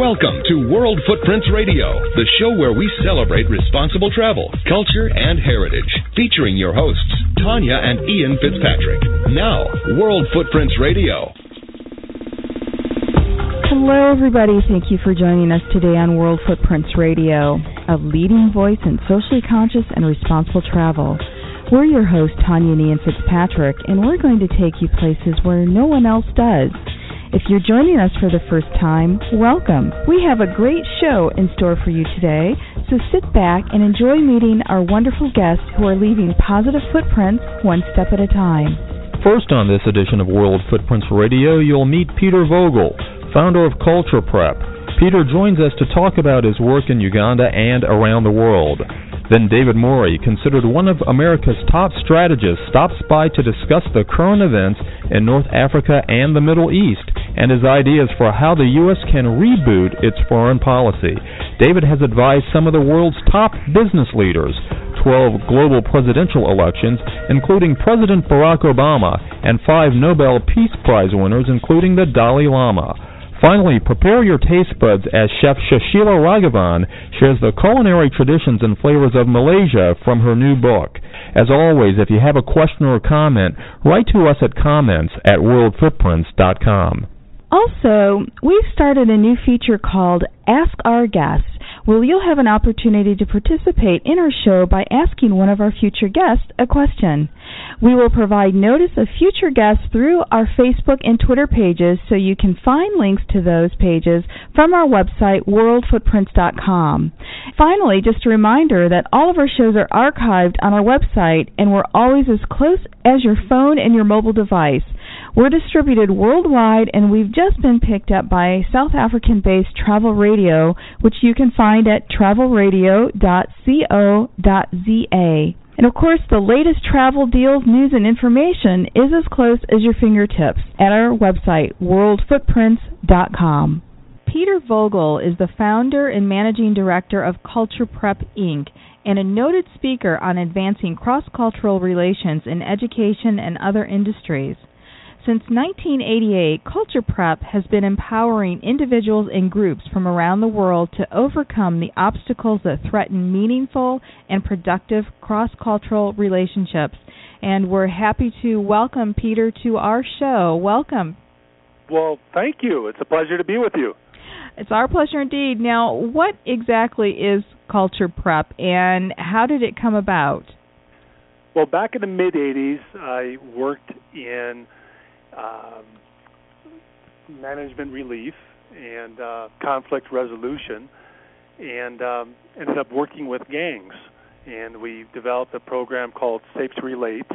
Welcome to World Footprints Radio, the show where we celebrate responsible travel, culture, and heritage. Featuring your hosts, Tanya and Ian Fitzpatrick. Now, World Footprints Radio. Hello, everybody. Thank you for joining us today on World Footprints Radio, a leading voice in socially conscious and responsible travel. We're your hosts, Tanya and Ian Fitzpatrick, and we're going to take you places where no one else does. If you're joining us for the first time, welcome. We have a great show in store for you today, so sit back and enjoy meeting our wonderful guests who are leaving positive footprints one step at a time. First on this edition of World Footprints Radio, you'll meet Peter Vogel, founder of Culture Prep. Peter joins us to talk about his work in Uganda and around the world. Then David Morey, considered one of America's top strategists, stops by to discuss the current events in North Africa and the Middle East and his ideas for how the U.S. can reboot its foreign policy. David has advised some of the world's top business leaders, 12 global presidential elections, including President Barack Obama, and five Nobel Peace Prize winners, including the Dalai Lama. Finally, prepare your taste buds as Chef Susheela Raghavan shares the culinary traditions and flavors of Malaysia from her new book. As always, if you have a question or comment, write to us at comments at worldfootprints.com. Also, we've started a new feature called Ask Our Guests where you'll have an opportunity to participate in our show by asking one of our future guests a question. We will provide notice of future guests through our Facebook and Twitter pages so you can find links to those pages from our website, worldfootprints.com. Finally, just a reminder that all of our shows are archived on our website and we're always as close as your phone and your mobile device. We're distributed worldwide, and we've just been picked up by South African based Travel Radio, which you can find at travelradio.co.za. And of course, the latest travel deals, news, and information is as close as your fingertips at our website, worldfootprints.com. Peter Vogel is the founder and managing director of Culture Prep Inc. and a noted speaker on advancing cross cultural relations in education and other industries. Since 1988, Culture Prep has been empowering individuals and groups from around the world to overcome the obstacles that threaten meaningful and productive cross cultural relationships. And we're happy to welcome Peter to our show. Welcome. Well, thank you. It's a pleasure to be with you. It's our pleasure indeed. Now, what exactly is Culture Prep and how did it come about? Well, back in the mid 80s, I worked in um, management relief and uh, conflict resolution, and um, ended up working with gangs. And we developed a program called Safe to Relate.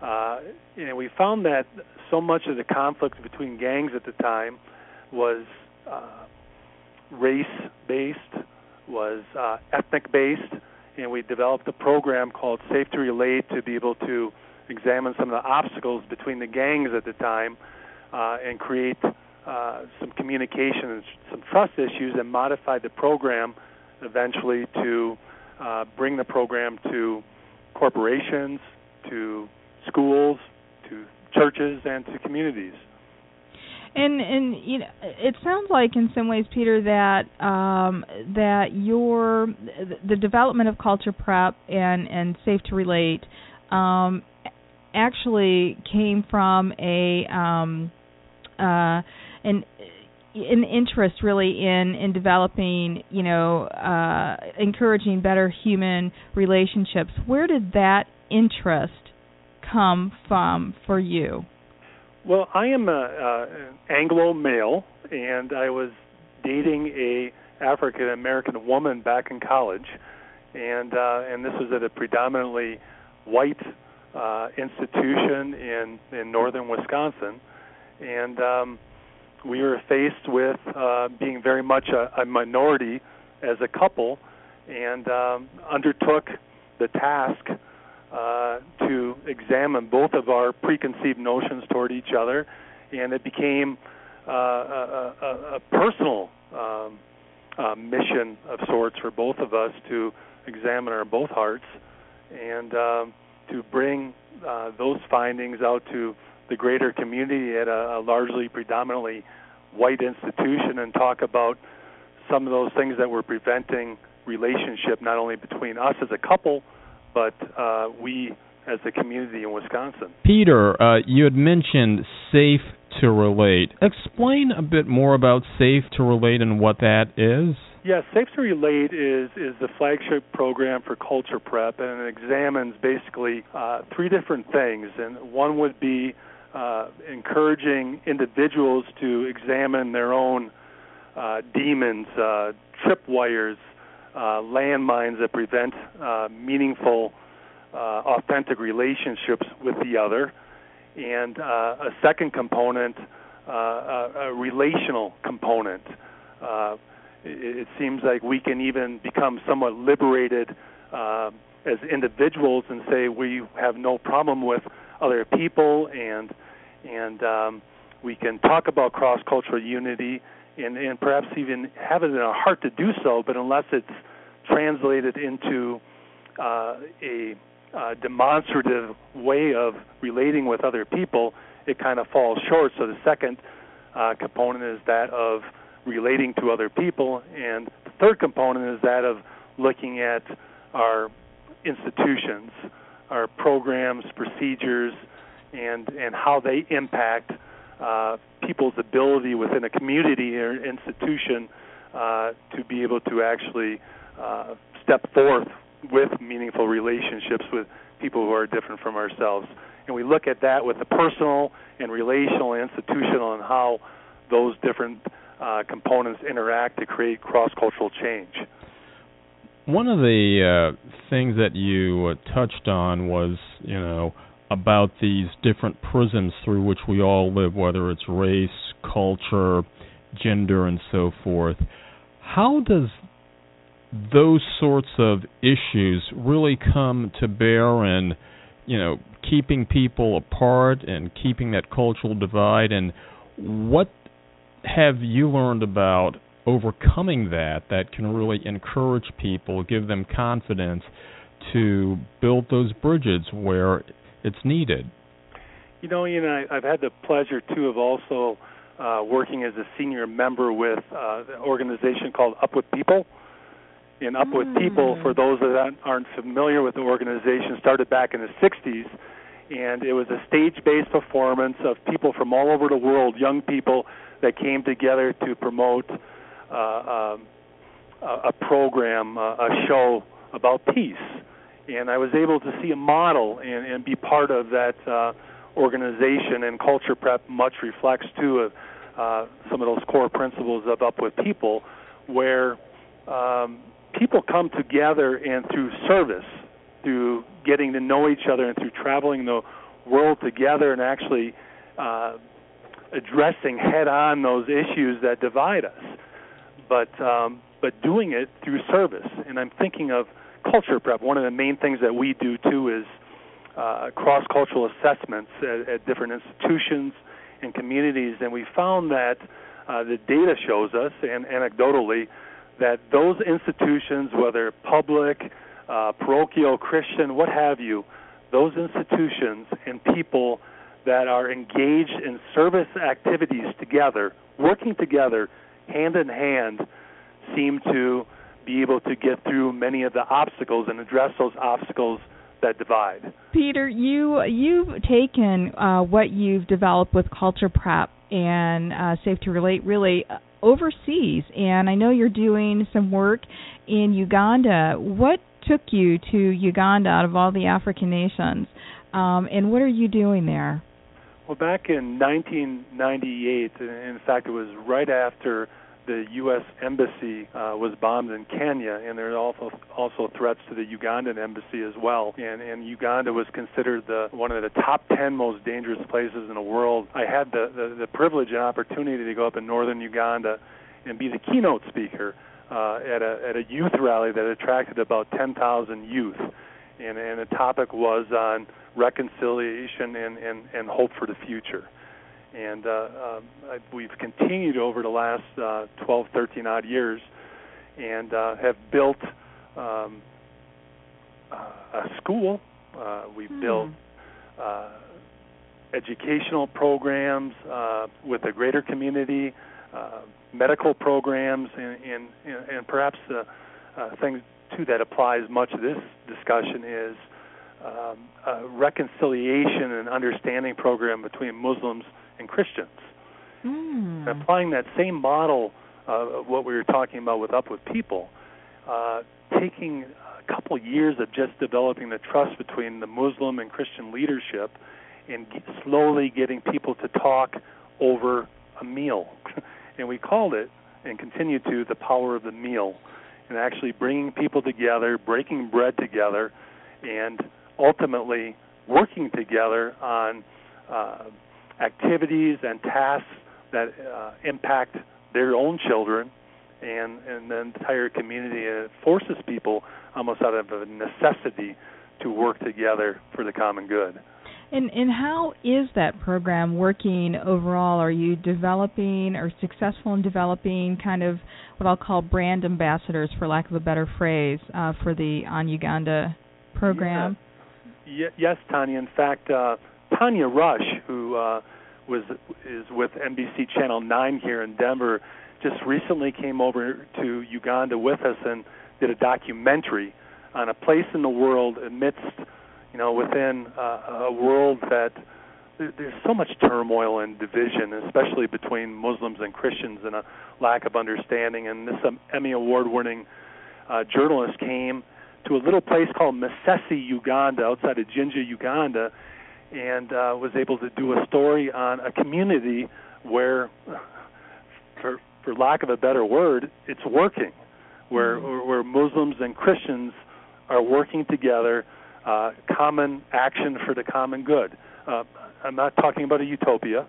Uh, and we found that so much of the conflict between gangs at the time was uh, race based, was uh, ethnic based, and we developed a program called Safe to Relate to be able to examine some of the obstacles between the gangs at the time uh, and create uh, some communication and some trust issues and modify the program eventually to uh, bring the program to corporations, to schools, to churches, and to communities. And and you know, it sounds like in some ways, Peter, that um, that your the development of culture prep and and safe to relate um, actually came from a um, uh, an an interest really in in developing you know uh, encouraging better human relationships. Where did that interest come from for you? Well, I am a, uh, an Anglo male, and I was dating a African American woman back in college, and uh, and this was at a predominantly white uh, institution in in northern Wisconsin, and um, we were faced with uh, being very much a, a minority as a couple, and um, undertook the task uh, to examine both of our preconceived notions toward each other, and it became uh, a, a, a personal um, uh, mission of sorts for both of us to examine our both hearts. And um, to bring uh, those findings out to the greater community at a, a largely predominantly white institution and talk about some of those things that were preventing relationship not only between us as a couple, but uh, we as a community in Wisconsin. Peter, uh, you had mentioned Safe to Relate. Explain a bit more about Safe to Relate and what that is. Yes, Safe to Relate is is the flagship program for Culture Prep, and it examines basically uh, three different things. And one would be uh, encouraging individuals to examine their own uh, demons, uh, tripwires, uh, landmines that prevent uh, meaningful, uh, authentic relationships with the other, and uh, a second component, uh, a, a relational component. Uh, it, seems like we can even become somewhat liberated uh, as individuals and say we have no problem with other people and and um, we can talk about cross cultural unity and, and perhaps even have it in our heart to do so, but unless it's translated into uh, a demonstrative way of relating with other people, it kind of falls short. So the second uh, component is that of relating to other people, and the third component is that of looking at our institutions, our programs, procedures, and and how they impact uh, people's ability within a community or institution uh, to be able to actually uh, step forth with meaningful relationships with people who are different from ourselves. And we look at that with the personal and relational and institutional and how those different uh, components interact to create cross-cultural change. One of the uh, things that you uh, touched on was, you know, about these different prisms through which we all live, whether it's race, culture, gender, and so forth. How does those sorts of issues really come to bear in, you know, keeping people apart and keeping that cultural divide? And what have you learned about overcoming that that can really encourage people, give them confidence to build those bridges where it's needed? You know, Ian, I, I've had the pleasure too of also uh, working as a senior member with uh, an organization called Up with People. And Up mm. with People, for those that aren't familiar with the organization, started back in the 60s. And it was a stage based performance of people from all over the world, young people that came together to promote uh, um, a program, uh, a show about peace. And I was able to see a model and, and be part of that uh, organization. And Culture Prep much reflects too uh, some of those core principles of Up with People, where um, people come together and through service, through getting to know each other, and through traveling the world together, and actually uh, addressing head on those issues that divide us, but um, but doing it through service. And I'm thinking of culture prep. One of the main things that we do too is uh, cross cultural assessments at, at, different institutions and communities, and we found that uh, the data shows us, and anecdotally, that those institutions, whether public, uh, parochial, Christian, what have you, those institutions and people that are engaged in service activities together, working together hand in hand, seem to be able to get through many of the obstacles and address those obstacles that divide. Peter, you you've taken uh, what you've developed with Culture Prep and uh, Safe to Relate really uh, overseas, and I know you're doing some work in Uganda. What took you to Uganda out of all the African nations, um, and what are you doing there? Well, back in 1998, in fact, it was right after the U.S. embassy uh, was bombed in Kenya, and there were also also threats to the Ugandan embassy as well. And, and Uganda was considered the one of the top 10 most dangerous places in the world. I had the, the, the privilege and opportunity to go up in northern Uganda and be the keynote speaker uh, at a at a youth rally that attracted about 10,000 youth, and and the topic was on reconciliation and, and, and hope for the future. And uh, um, we've continued over the last uh, 12, 13 odd years and uh, have built um, uh, a school. Uh, we've mm. built uh, educational programs uh, with a greater community. uh, medical programs, and and, and perhaps the uh, thing too that applies much to this discussion is um, a reconciliation and understanding program between Muslims and Christians. Mm. And applying that same model uh, of what we were talking about with Up with People, uh, taking a couple years of just developing the trust between the Muslim and Christian leadership, and slowly getting people to talk over a meal. and we called it, and continue to, the power of the meal, and actually bringing people together, breaking bread together, and ultimately working together on uh, activities and tasks that uh, impact their own children and and the entire community and it forces people almost out of a necessity to work together for the common good. And and how is that program working overall? Are you developing or successful in developing kind of what I'll call brand ambassadors, for lack of a better phrase, uh, for the On Uganda program? Yeah. yes, Tanya. In fact, uh, Tanya Rush, who uh, was is with NBC Channel 9 here in Denver, just recently came over to Uganda with us and did a documentary on a place in the world amidst, you know, within uh, a world that there's so much turmoil and division, especially between Muslims and Christians, and a lack of understanding. And this um, Emmy Award-winning uh, journalist came to a little place called Masese, Uganda, outside of Jinja, Uganda, and uh, was able to do a story on a community where, for for lack of a better word, it's working, where mm-hmm. where Muslims and Christians are working together, uh, common action for the common good. Uh, I'm not talking about a utopia.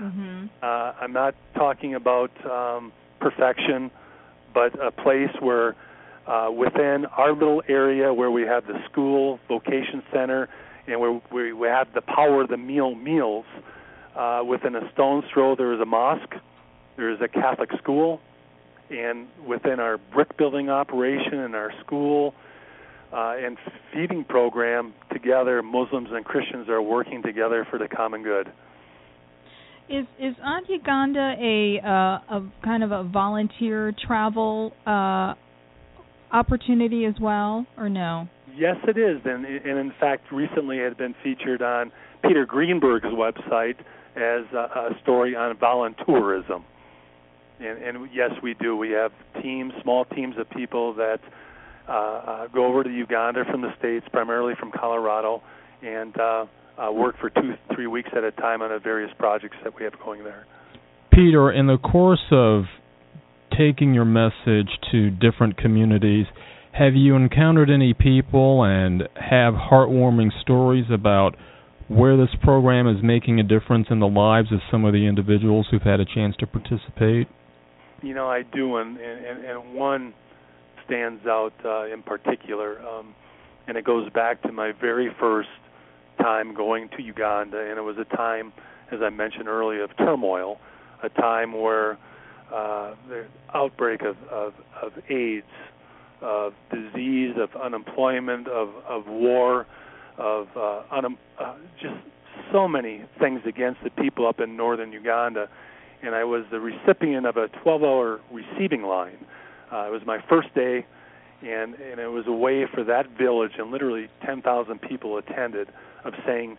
mm-hmm. uh, I'm not talking about um, perfection, but a place where, uh, within our little area, where we have the school, vocation center, and where we, we have the power of the meal meals, uh, within a stone's throw there is a mosque, there is a Catholic school, and within our brick building operation and our school uh, and feeding program together, Muslims and Christians are working together for the common good. Is is Uganda a uh, a kind of a volunteer travel uh, opportunity as well, or no? Yes, it is, and, and in fact, recently it had been featured on Peter Greenberg's website as a, a story on voluntourism. And, and yes, we do. We have teams, small teams of people that uh, uh, go over to Uganda from the states, primarily from Colorado, and uh, uh, work for two, three weeks at a time on the various projects that we have going there. Peter, in the course of taking your message to different communities, have you encountered any people and have heartwarming stories about where this program is making a difference in the lives of some of the individuals who've had a chance to participate? You know, I do, and and, and one stands out uh, in particular, um, and it goes back to my very first time going to Uganda, and it was a time, as I mentioned earlier, of turmoil, a time where uh, the outbreak of, of, of AIDS, of disease, of unemployment, of, of war, of uh, un- uh, just so many things against the people up in northern Uganda and I was the recipient of a 12-hour receiving line. Uh, it was my first day, and and it was a way for that village, and literally 10,000 people attended, of saying,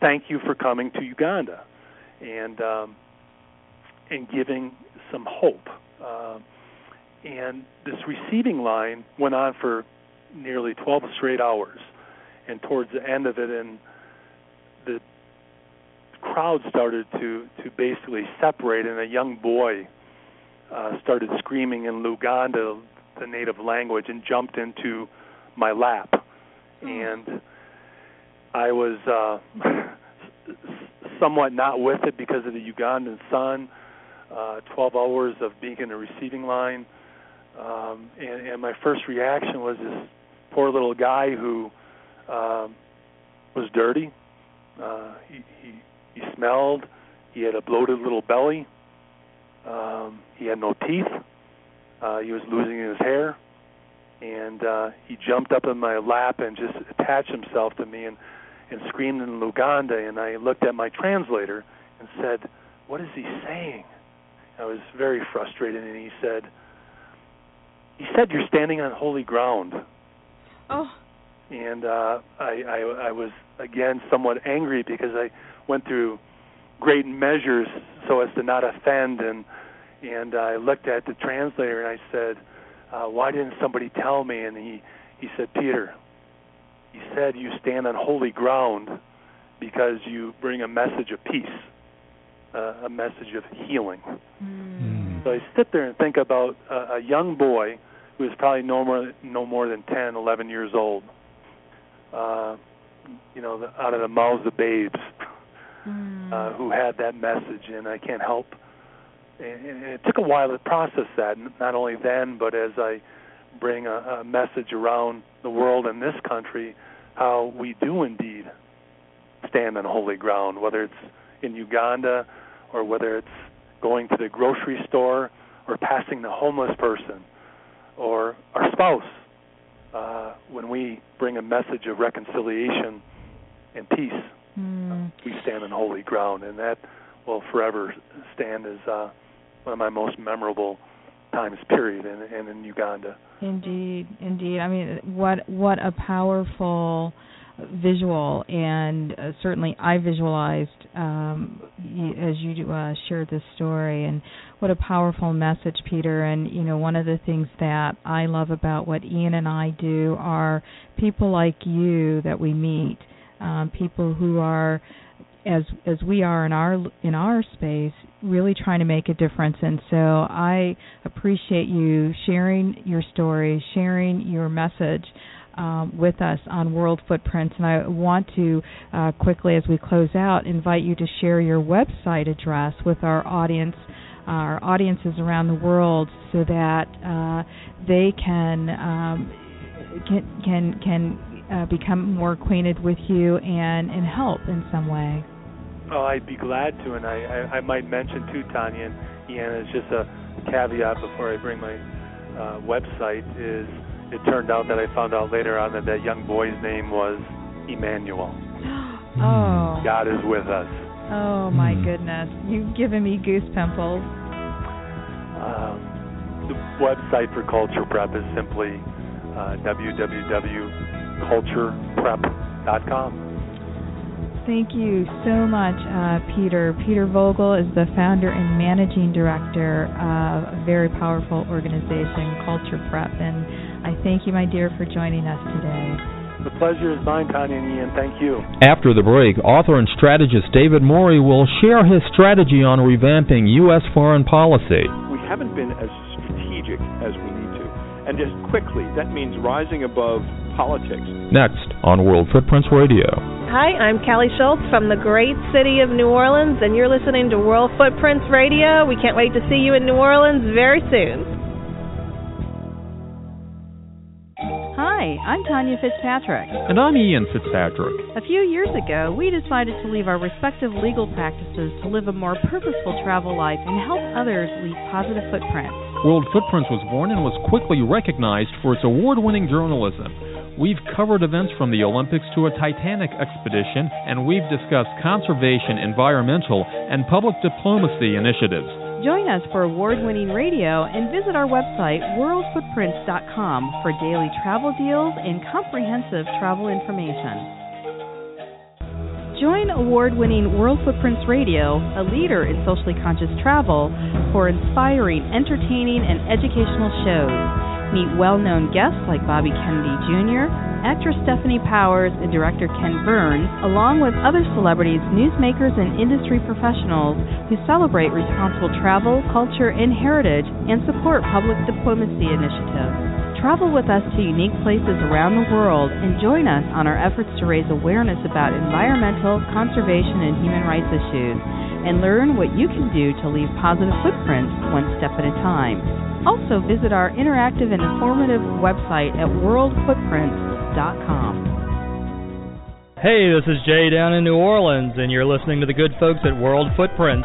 "Thank you for coming to Uganda," and um, and giving some hope. Uh, and this receiving line went on for nearly 12 straight hours, and towards the end of it, and the crowd started to to basically separate, and a young boy uh, started screaming in Luganda, the native language, and jumped into my lap, mm. and I was uh, somewhat not with it because of the Ugandan sun. Uh, 12 hours of being in a receiving line, um, and, and my first reaction was this poor little guy who um, was dirty. Uh, he, he he smelled. He had a bloated little belly. Um, he had no teeth. Uh, he was losing his hair, and uh, he jumped up in my lap and just attached himself to me and and screamed in Luganda. And I looked at my translator and said, "What is he saying?" I was very frustrated, and he said, "He said you're standing on holy ground." Oh. And uh, I, I, I was again somewhat angry because I went through great measures so as to not offend, and and I looked at the translator and I said, uh, "Why didn't somebody tell me?" And he he said, "Peter, he said you stand on holy ground because you bring a message of peace." Uh, a message of healing. Mm. So I sit there and think about a, a young boy who is probably no more no more than 10, 11 years old. Uh, you know, the, out of the mouths of babes, mm. uh, who had that message, and I can't help. And, and it took a while to process that, not only then, but as I bring a, a message around the world and this country, how we do indeed stand on holy ground, whether it's in Uganda or whether it's going to the grocery store or passing the homeless person or our spouse, uh, when we bring a message of reconciliation and peace, mm. we stand on holy ground, and that will forever stand as uh, one of my most memorable times. Period, and, and in Uganda. Indeed, indeed. I mean, what what a powerful visual, and uh, certainly I visualized um, as you uh, shared this story, and what a powerful message, Peter. And you know, one of the things that I love about what Ian and I do are people like you that we meet, um, people who are as as we are in our in our space really trying to make a difference and so I appreciate you sharing your story sharing your message um, with us on World Footprints. And I want to uh, quickly, as we close out, invite you to share your website address with our audience, our audiences around the world, so that uh, they can um, can can can uh, become more acquainted with you and and help in some way. Oh, I'd be glad to, and I, I, I might mention too, Tanya and Ian, it's just a caveat before I bring my uh, website is it turned out that I found out later on that that young boy's name was Emmanuel. oh. God is with us. Oh my goodness, you've given me goose pimples. Um, the website for Culture Prep is simply uh, www.cultureprep.com. Thank you so much, uh, Peter. Peter Vogel is the founder and managing director of a very powerful organization, Culture Prep, and I thank you, my dear, for joining us today. The pleasure is mine, Tanya and Ian. Thank you. After the break, author and strategist David Morey will share his strategy on revamping U.S. foreign policy. We haven't been as strategic as we need to. And just quickly, that means rising above politics. Next on World Footprints Radio. Hi, I'm Callie Schultz from the great city of New Orleans, and you're listening to World Footprints Radio. We can't wait to see you in New Orleans very soon. Hi, I'm Tanya Fitzpatrick. And I'm Ian Fitzpatrick. A few years ago, we decided to leave our respective legal practices to live a more purposeful travel life and help others leave positive footprints. World Footprints was born and was quickly recognized for its award winning journalism. We've covered events from the Olympics to a Titanic expedition, and we've discussed conservation, environmental, and public diplomacy initiatives. Join us for award winning radio and visit our website, worldfootprints.com, for daily travel deals and comprehensive travel information. Join award winning World Footprints Radio, a leader in socially conscious travel, for inspiring, entertaining, and educational shows. Meet well known guests like Bobby Kennedy Jr., actress Stefanie Powers, and director Ken Burns, along with other celebrities, newsmakers, and industry professionals who celebrate responsible travel, culture, and heritage and support public diplomacy initiatives. Travel with us to unique places around the world and join us on our efforts to raise awareness about environmental, conservation, and human rights issues, and learn what you can do to leave positive footprints one step at a time. Also, visit our interactive and informative website at worldfootprints.com. Hey, this is Jay down in New Orleans, and you're listening to the good folks at World Footprints.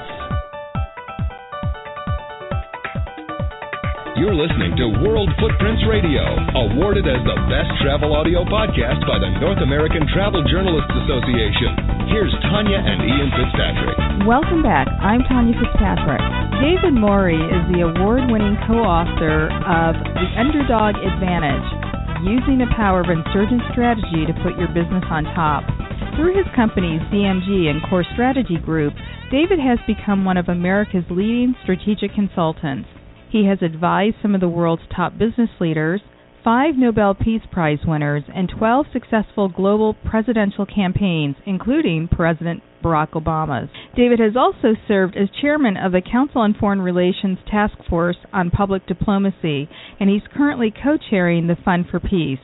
You're listening to World Footprints Radio, awarded as the best travel audio podcast by the North American Travel Journalists Association. Here's Tanya and Ian Fitzpatrick. Welcome back. I'm Tanya Fitzpatrick. David Morey is the award winning co author of The Underdog Advantage Using the Power of Insurgent Strategy to Put Your Business on Top. Through his companies, DMG and Core Strategy Group, David has become one of America's leading strategic consultants. He has advised some of the world's top business leaders, five Nobel Peace Prize winners, and 12 successful global presidential campaigns, including President Barack Obama's. David has also served as chairman of the Council on Foreign Relations Task Force on Public Diplomacy, and he's currently co chairing the Fund for Peace.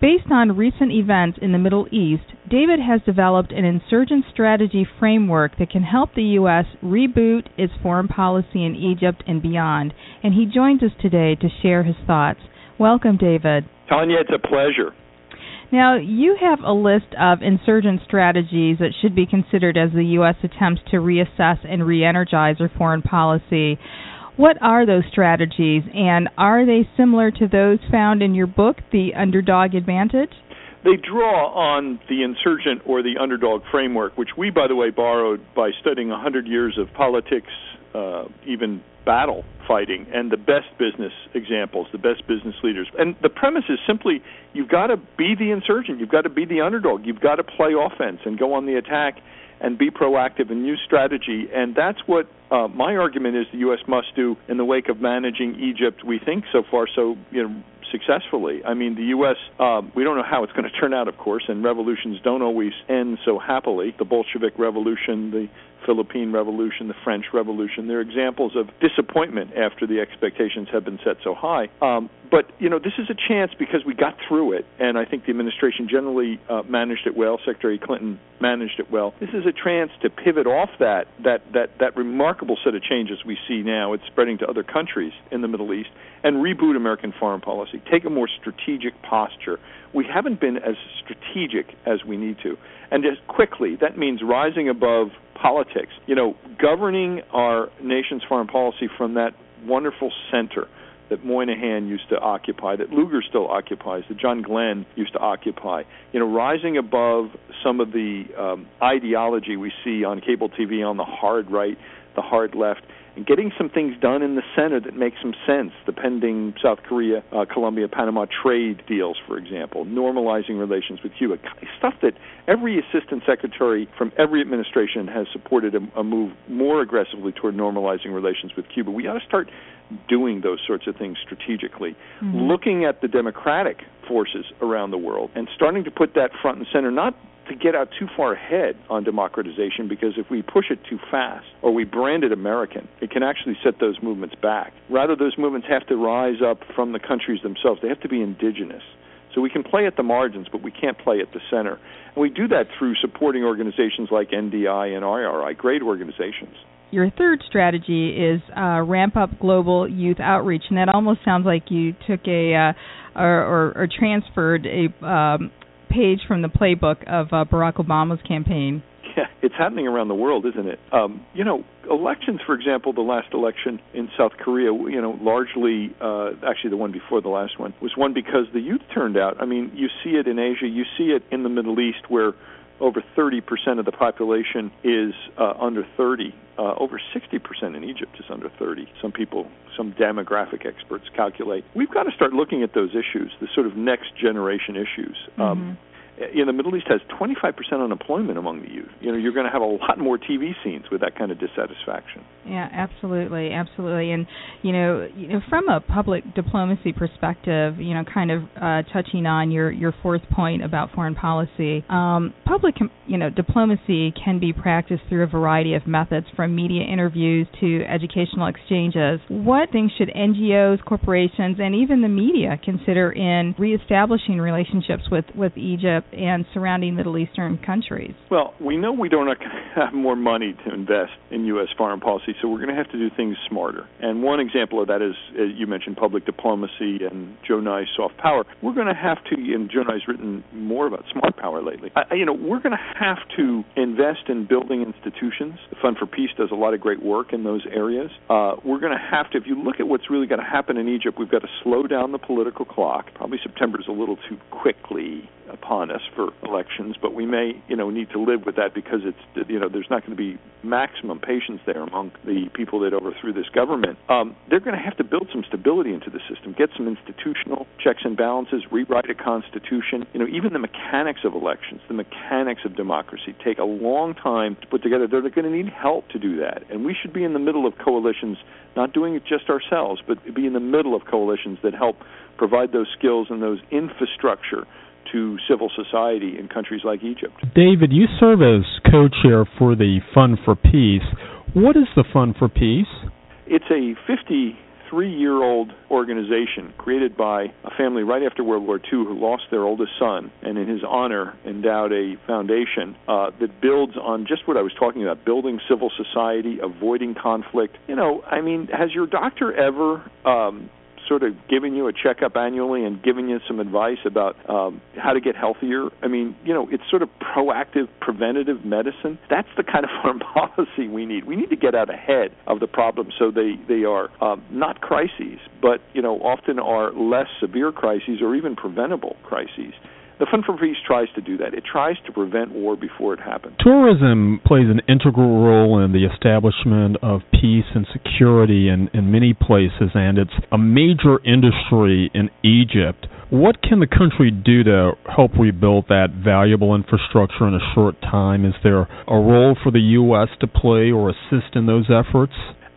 Based on recent events in the Middle East, David has developed an insurgent strategy framework that can help the U.S. reboot its foreign policy in Egypt and beyond, and he joins us today to share his thoughts. Welcome, David. Tanya, it's a pleasure. Now, you have a list of insurgent strategies that should be considered as the U.S. attempts to reassess and re energize our foreign policy. What are those strategies, and are they similar to those found in your book, The Underdog Advantage? They draw on the insurgent or the underdog framework, which we, by the way, borrowed by studying 100 years of politics, uh, even battle fighting, and the best business examples, the best business leaders. And the premise is simply you've got to be the insurgent, you've got to be the underdog, you've got to play offense and go on the attack and be proactive and use strategy. And that's what uh, my argument is the U.S. must do in the wake of managing Egypt. We think so far so you know successfully. I mean, the U.S. Uh, we don't know how it's going to turn out, of course, and revolutions don't always end so happily. The Bolshevik Revolution, the Philippine Revolution, the French Revolution. They're examples of disappointment after the expectations have been set so high. Um, but you know, this is a chance because we got through it, and I think the administration generally uh, managed it well. Secretary Clinton managed it well. This is a chance to pivot off that that that that remarkable set of changes we see now. It's spreading to other countries in the Middle East, and reboot American foreign policy. Take a more strategic posture. We haven't been as strategic as we need to, and just quickly. That means rising above politics. You know, governing our nation's foreign policy from that wonderful center that Moynihan used to occupy, that Lugar still occupies, that John Glenn used to occupy. You know, rising above some of the um, ideology we see on cable TV on the hard right, the hard left, and getting some things done in the center that make some sense, the pending South Korea, uh, Colombia, Panama trade deals, for example, normalizing relations with Cuba, stuff that every assistant secretary from every administration has supported a, a move more aggressively toward normalizing relations with Cuba. We ought to start doing those sorts of things strategically, mm-hmm. looking at the democratic forces around the world and starting to put that front and center, not to get out too far ahead on democratization because if we push it too fast or we brand it American, it can actually set those movements back. Rather, those movements have to rise up from the countries themselves. They have to be indigenous. So we can play at the margins, but we can't play at the center. And we do that through supporting organizations like NDI and IRI, great organizations. Your third strategy is uh, ramp up global youth outreach, and that almost sounds like you took a uh, or, or, or transferred a um, page from the playbook of uh, Barack Obama's campaign. Yeah, it's happening around the world, isn't it? Um, you know, elections, for example, the last election in South Korea, you know, largely, uh, actually the one before the last one, was won because the youth turned out. I mean, you see it in Asia, you see it in the Middle East, where over 30% of the population is uh, under 30. Uh, over 60% in Egypt is under 30. Some people, some demographic experts calculate. We've got to start looking at those issues, the sort of next generation issues. Um, mm-hmm. Um, you know, the Middle East has 25% unemployment among the youth. You know, you're going to have a lot more TV scenes with that kind of dissatisfaction. Yeah, absolutely, absolutely. And you know, you know, from a public diplomacy perspective, you know, kind of uh, touching on your your fourth point about foreign policy, um, public, you know, diplomacy can be practiced through a variety of methods, from media interviews to educational exchanges. What things should NGOs, corporations, and even the media consider in reestablishing relationships with with Egypt? Europe and surrounding Middle Eastern countries? Well, we know we don't have more money to invest in U.S. foreign policy, so we're going to have to do things smarter. And one example of that is, you mentioned, public diplomacy and Joe Nye's soft power. We're going to have to, and Joe Nye's written more about smart power lately. I, you know, we're going to have to invest in building institutions. The Fund for Peace does a lot of great work in those areas. Uh, we're going to have to, if you look at what's really going to happen in Egypt, we've got to slow down the political clock. Probably September is a little too quickly upon us for elections, but we may, you know, need to live with that because it's, you know, there's not going to be maximum patience there among the people that overthrew this government. Um, they're going to have to build some stability into the system, get some institutional checks and balances, rewrite a constitution. You know, even the mechanics of elections, the mechanics of democracy take a long time to put together. They're going to need help to do that, and we should be in the middle of coalitions, not doing it just ourselves, but be in the middle of coalitions that help provide those skills and those infrastructure to civil society in countries like Egypt. David, you serve as co chair for the Fund for Peace. What is the Fund for Peace? It's a 53 year old organization created by a family right after World War II who lost their oldest son and, in his honor, endowed a foundation uh, that builds on just what I was talking about building civil society, avoiding conflict. You know, I mean, has your doctor ever um, sort of giving you a checkup annually and giving you some advice about um, how to get healthier. I mean, you know, it's sort of proactive, preventative medicine. That's the kind of foreign policy we need. We need to get out ahead of the problem so they they are um, not crises, but you know, often are less severe crises or even preventable crises. The Fund for Peace tries to do that. It tries to prevent war before it happens. Tourism plays an integral role in the establishment of peace and security in, in many places, and it's a major industry in Egypt. What can the country do to help rebuild that valuable infrastructure in a short time? Is there a role for the U.S. to play or assist in those efforts?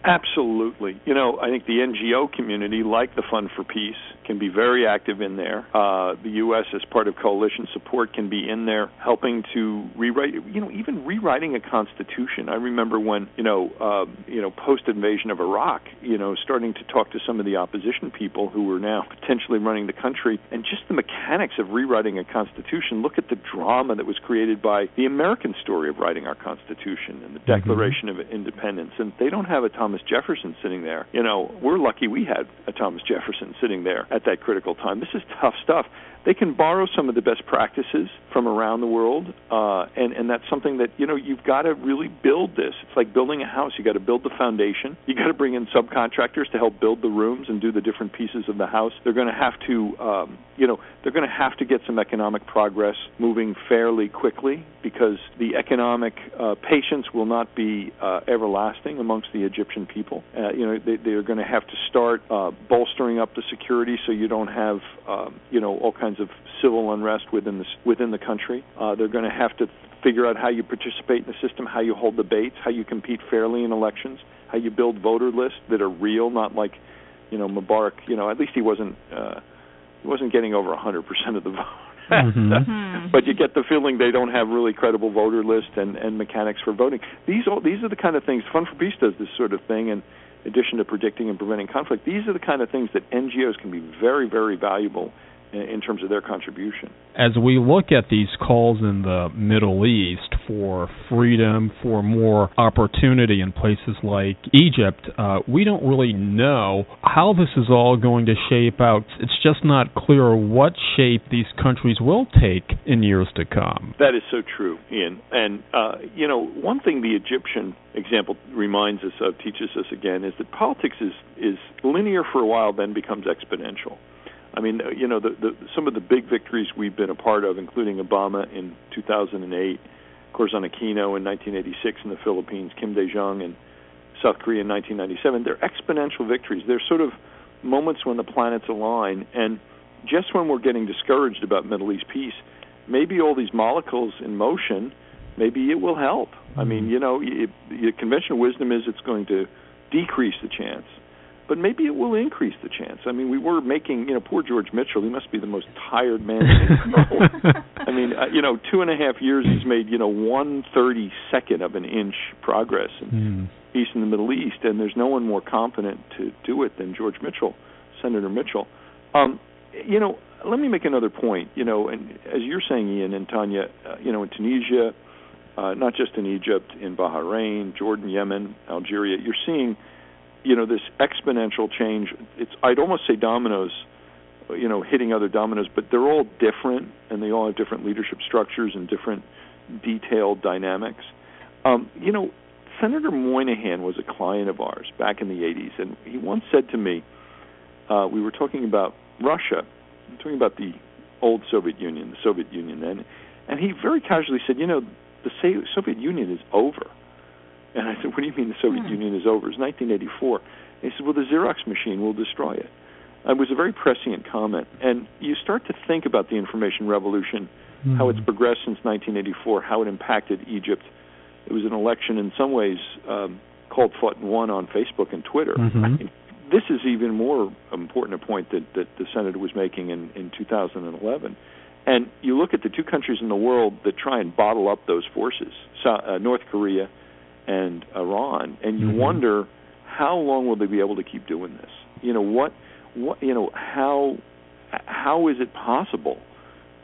Absolutely. You know, I think the NGO community, like the Fund for Peace, can be very active in there. Uh, the U.S., as part of coalition support, can be in there helping to rewrite. You know, even rewriting a constitution. I remember when you know, uh, you know, post invasion of Iraq. You know, starting to talk to some of the opposition people who were now potentially running the country, and just the mechanics of rewriting a constitution. Look at the drama that was created by the American story of writing our constitution and the mm-hmm. Declaration mm-hmm. of Independence. And they don't have a Thomas Jefferson sitting there. You know, we're lucky we had a Thomas Jefferson sitting there at that critical time. This is tough stuff. They can borrow some of the best practices from around the world, uh, and and that's something that you know you've got to really build this. It's like building a house. You got to build the foundation. You got to bring in subcontractors to help build the rooms and do the different pieces of the house. They're going to have to, um, you know, they're going to have to get some economic progress moving fairly quickly because the economic uh, patience will not be uh, everlasting amongst the Egyptian people. Uh, you know, they, they're going to have to start uh, bolstering up the security so you don't have, um, you know, all kinds of civil unrest within the within the country. Uh, they're going to have to figure out how you participate in the system, how you hold debates, how you compete fairly in elections, how you build voter lists that are real, not like, you know, Mubarak. You know, at least he wasn't uh, he wasn't getting over 100% of the vote. Mm-hmm. but you get the feeling they don't have really credible voter lists and, and mechanics for voting. These all these are the kind of things. Fund for Peace does this sort of thing, and in addition to predicting and preventing conflict, these are the kind of things that NGOs can be very, very valuable in terms of their contribution. As we look at these calls in the Middle East for freedom, for more opportunity in places like Egypt, uh, we don't really know how this is all going to shape out. It's just not clear what shape these countries will take in years to come. That is so true, Ian. And, uh, you know, one thing the Egyptian example reminds us of, teaches us again, is that politics is, is linear for a while, then becomes exponential. I mean, you know, the, the, some of the big victories we've been a part of, including Obama in 2008, Corazon Aquino in 1986 in the Philippines, Kim Dae Jung in South Korea in 1997, they're exponential victories. They're sort of moments when the planets align. And just when we're getting discouraged about Middle East peace, maybe all these molecules in motion, maybe it will help. I mean, mm-hmm. you know, it, it, conventional wisdom is it's going to decrease the chance but maybe it will increase the chance. I mean, we were making, you know, poor George Mitchell. He must be the most tired man in. I mean, uh, you know, two and a half years he's made, you know, one thirty second of an inch progress in mm. East and the Middle East, and there's no one more competent to do it than George Mitchell, Senator Mitchell. Um, you know, let me make another point. You know, and as you're saying, Ian and Tanya, uh, you know, in Tunisia, uh, not just in Egypt, in Bahrain, Jordan, Yemen, Algeria, you're seeing you know this exponential change. It's I'd almost say dominoes, you know, hitting other dominoes, but they're all different and they all have different leadership structures and different detailed dynamics. Um, you know, Senator Moynihan was a client of ours back in the 80s, and he once said to me, uh, we were talking about Russia, talking about the old Soviet Union, the Soviet Union then, and he very casually said, "You know, the Soviet Union is over." And I said, "What do you mean the Soviet Hmm. Union is over? It's 1984." And he said, "Well, the Xerox machine will destroy it." It was a very prescient comment, and you start to think about the information revolution, how it's progressed since 1984, how it impacted Egypt. It was an election in some ways um, called, fought, and won on Facebook and Twitter. Mhm. This is even more important a point that, that the senator was making in, in 2011. And you look at the two countries in the world that try and bottle up those forces, so, uh, North Korea and Iran, and you Mhm. wonder how long will they be able to keep doing this? You know what? What you know how how is it possible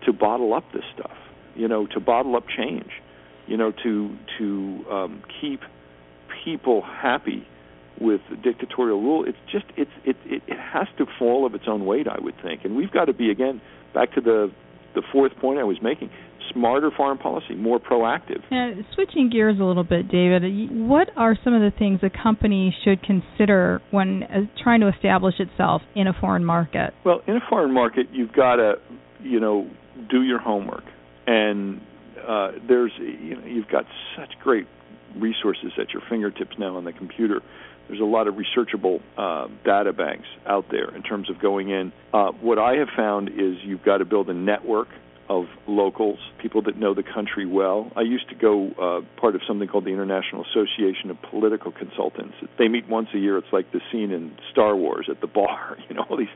to bottle up this stuff? You know, to bottle up change. You know, to to um, keep people happy with dictatorial rule. It's just it's it, it it has to fall of its own weight, I would think. And we've got to be again back to the the fourth point I was making: smarter foreign policy, more proactive. Switching gears a little bit, David, what are some of the things a company should consider when uh, trying to establish itself in a foreign market? Well, in a foreign market, you've got to, you know, do your homework, and uh, there's, you know, you've got such great resources at your fingertips now on the computer. There's a lot of researchable uh, data banks out there in terms of going in. Uh, what I have found is you've got to build a network of locals, people that know the country well. I used to go uh, part of something called the International Association of Political Consultants. They meet once a year. It's like the scene in Star Wars at the bar. You know, all these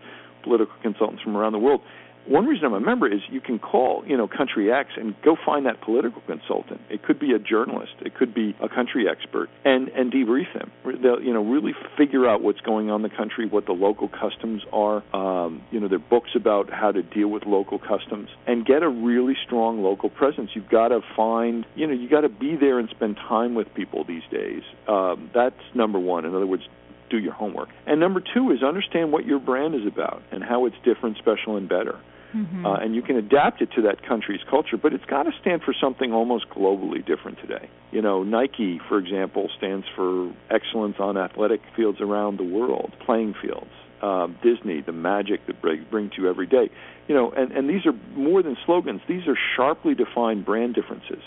political consultants from around the world. One reason I'm a member is you can call, you know, country X and go find that political consultant. It could be a journalist, it could be a country expert, and and debrief them. They'll, you know, really figure out what's going on in the country, what the local customs are. Um, you know, there are books about how to deal with local customs, and get a really strong local presence. You've got to find, you know, you got to be there and spend time with people these days. Um, that's number one. In other words, do your homework. And number two is understand what your brand is about and how it's different, special, and better. Mm-hmm. Uh, and you can adapt it to that country's culture, but it's got to stand for something almost globally different today. You know, Nike, for example, stands for excellence on athletic fields around the world, playing fields. Um, Disney, the magic that bring, bring to you every day. You know, and, and these are more than slogans. These are sharply defined brand differences.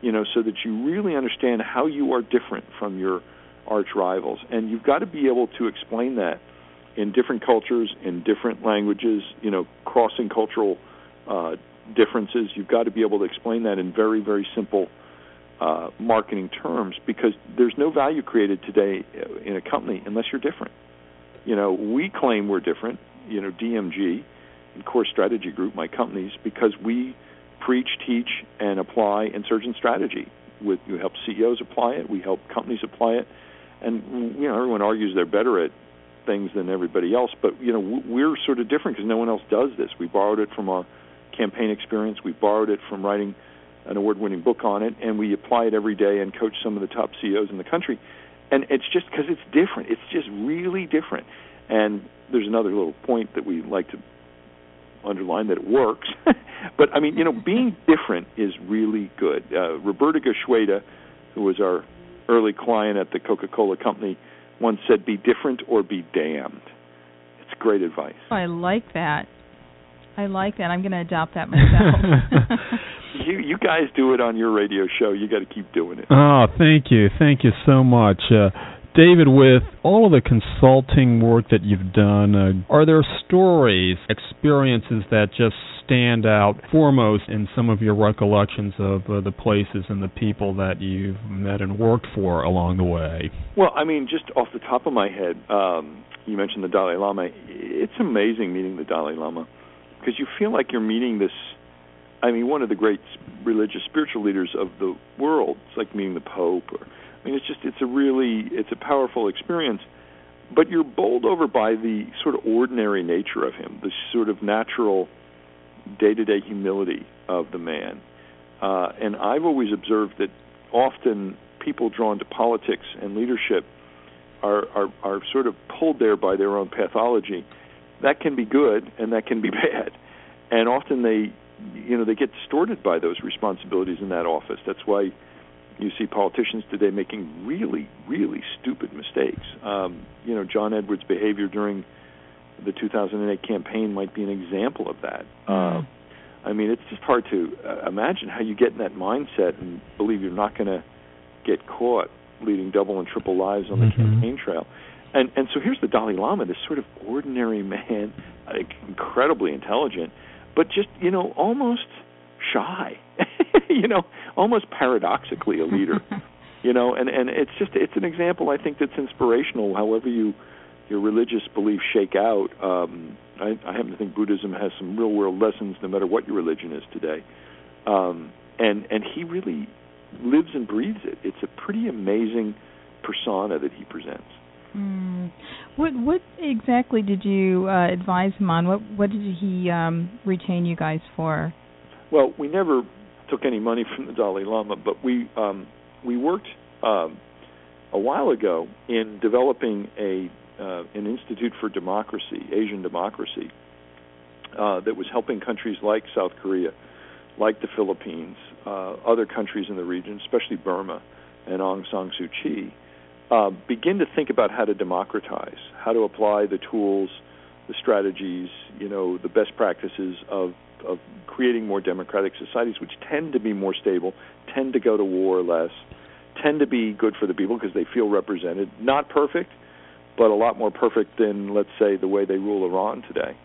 You know, so that you really understand how you are different from your arch rivals, and you've got to be able to explain that in different cultures, in different languages, you know, crossing cultural uh, differences. You've got to be able to explain that in very, very simple uh, marketing terms because there's no value created today uh, in a company unless you're different. You know, we claim we're different, you know, DMG and Core Strategy Group, my companies, because we preach, teach, and apply insurgent strategy. With, we help CEOs apply it, we help companies apply it, and you know everyone argues they're better at things than everybody else, but you know we're sort of different because no one else does this. We borrowed it from our campaign experience. We borrowed it from writing an award-winning book on it, and we apply it every day and coach some of the top CEOs in the country. And it's just because it's different. It's just really different. And there's another little point that we like to underline that it works. but I mean, you know, being different is really good. Uh, Roberto Goizueta, who was our early client at the Coca-Cola company, once said, "Be different or be damned." It's great advice. I like that. I like that. I'm going to adopt that myself. you you guys do it on your radio show. You got to keep doing it. Oh, thank you, thank you so much, uh, David. With all of the consulting work that you've done, uh, are there stories, experiences that just stand out foremost in some of your recollections of uh, the places and the people that you've met and worked for along the way? Well, I mean, just off the top of my head, um, you mentioned the Dalai Lama. It's amazing meeting the Dalai Lama because you feel like you're meeting this. I mean, one of the great religious spiritual leaders of the world. It's like meeting the Pope. Or, I mean, it's just it's a really it's a powerful experience. But you're bowled over by the sort of ordinary nature of him, the sort of natural day-to-day humility of the man. Uh, and I've always observed that often people drawn to politics and leadership are, are are sort of pulled there by their own pathology. That can be good and that can be bad. And often they you know they get distorted by those responsibilities in that office. That's why you see politicians today making really really stupid mistakes. Um, you know John Edwards' behavior during the 2008 campaign might be an example of that. Mm. Uh, I mean, it's just hard to uh, imagine how you get in that mindset and believe you're not going to get caught leading double and triple lives on the Mhm. campaign trail. And and so here's the Dalai Lama, this sort of ordinary man, like, incredibly intelligent, but just you know almost shy, you know, almost paradoxically a leader, you know. And and it's just it's an example I think that's inspirational. However you your religious beliefs shake out. Um, I, I happen to think Buddhism has some real world lessons, no matter what your religion is today. Um, and and he really lives and breathes it. It's a pretty amazing persona that he presents. Mm. What what exactly did you uh, advise him on? What what did he um, retain you guys for? Well, we never took any money from the Dalai Lama, but we um, we worked um, a while ago in developing a uh, an institute for democracy, Asian democracy, uh, that was helping countries like South Korea, like the Philippines, uh, other countries in the region, especially Burma and Aung San Suu Kyi, uh, begin to think about how to democratize, how to apply the tools, the strategies, you know, the best practices of of creating more democratic societies, which tend to be more stable, tend to go to war less, tend to be good for the people because they feel represented. Not perfect, but a lot more perfect than, let's say, the way they rule Iran today.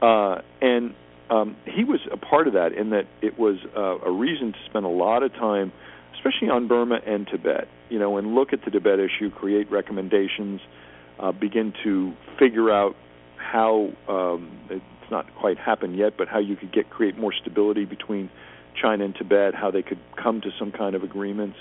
Uh, and um, he was a part of that in that it was uh, a reason to spend a lot of time, especially on Burma and Tibet, you know, and look at the Tibet issue, create recommendations, uh, begin to figure out how um, it's not quite happened yet, but how you could get create more stability between China and Tibet, how they could come to some kind of agreements,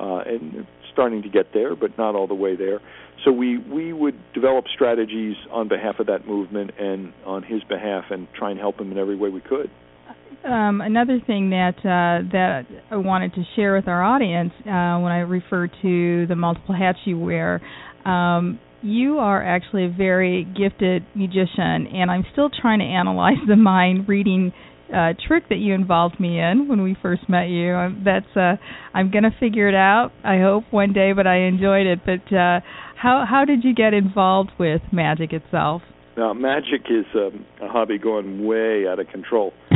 uh, and starting to get there, but not all the way there. So we we would develop strategies on behalf of that movement and on his behalf, and try and help him in every way we could. Um, another thing that uh, that I wanted to share with our audience uh, when I refer to the multiple hats you wear, um, you are actually a very gifted musician, and I'm still trying to analyze the mind reading uh, trick that you involved me in when we first met you. Um, that's uh, I'm going to figure it out. I hope one day, but I enjoyed it. But uh, how how did you get involved with magic itself? Now, magic is um, a hobby going way out of control.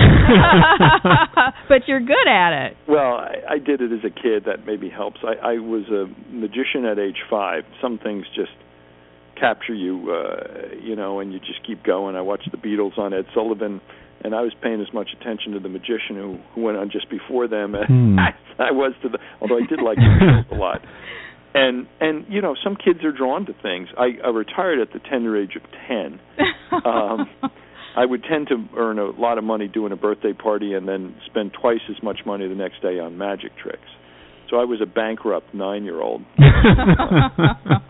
but you're good at it. Well, I, I did it as a kid. That maybe helps. I, I was a magician at age five. Some things just capture you, uh, you know, and you just keep going. I watched the Beatles on Ed Sullivan, and I was paying as much attention to the magician who, who went on just before them as Hmm. I was to the. Although I did like the Beatles a lot. And and you know some kids are drawn to things. I, I retired at the tender age of ten. Um, I would tend to earn a lot of money doing a birthday party and then spend twice as much money the next day on magic tricks. So I was a bankrupt nine-year-old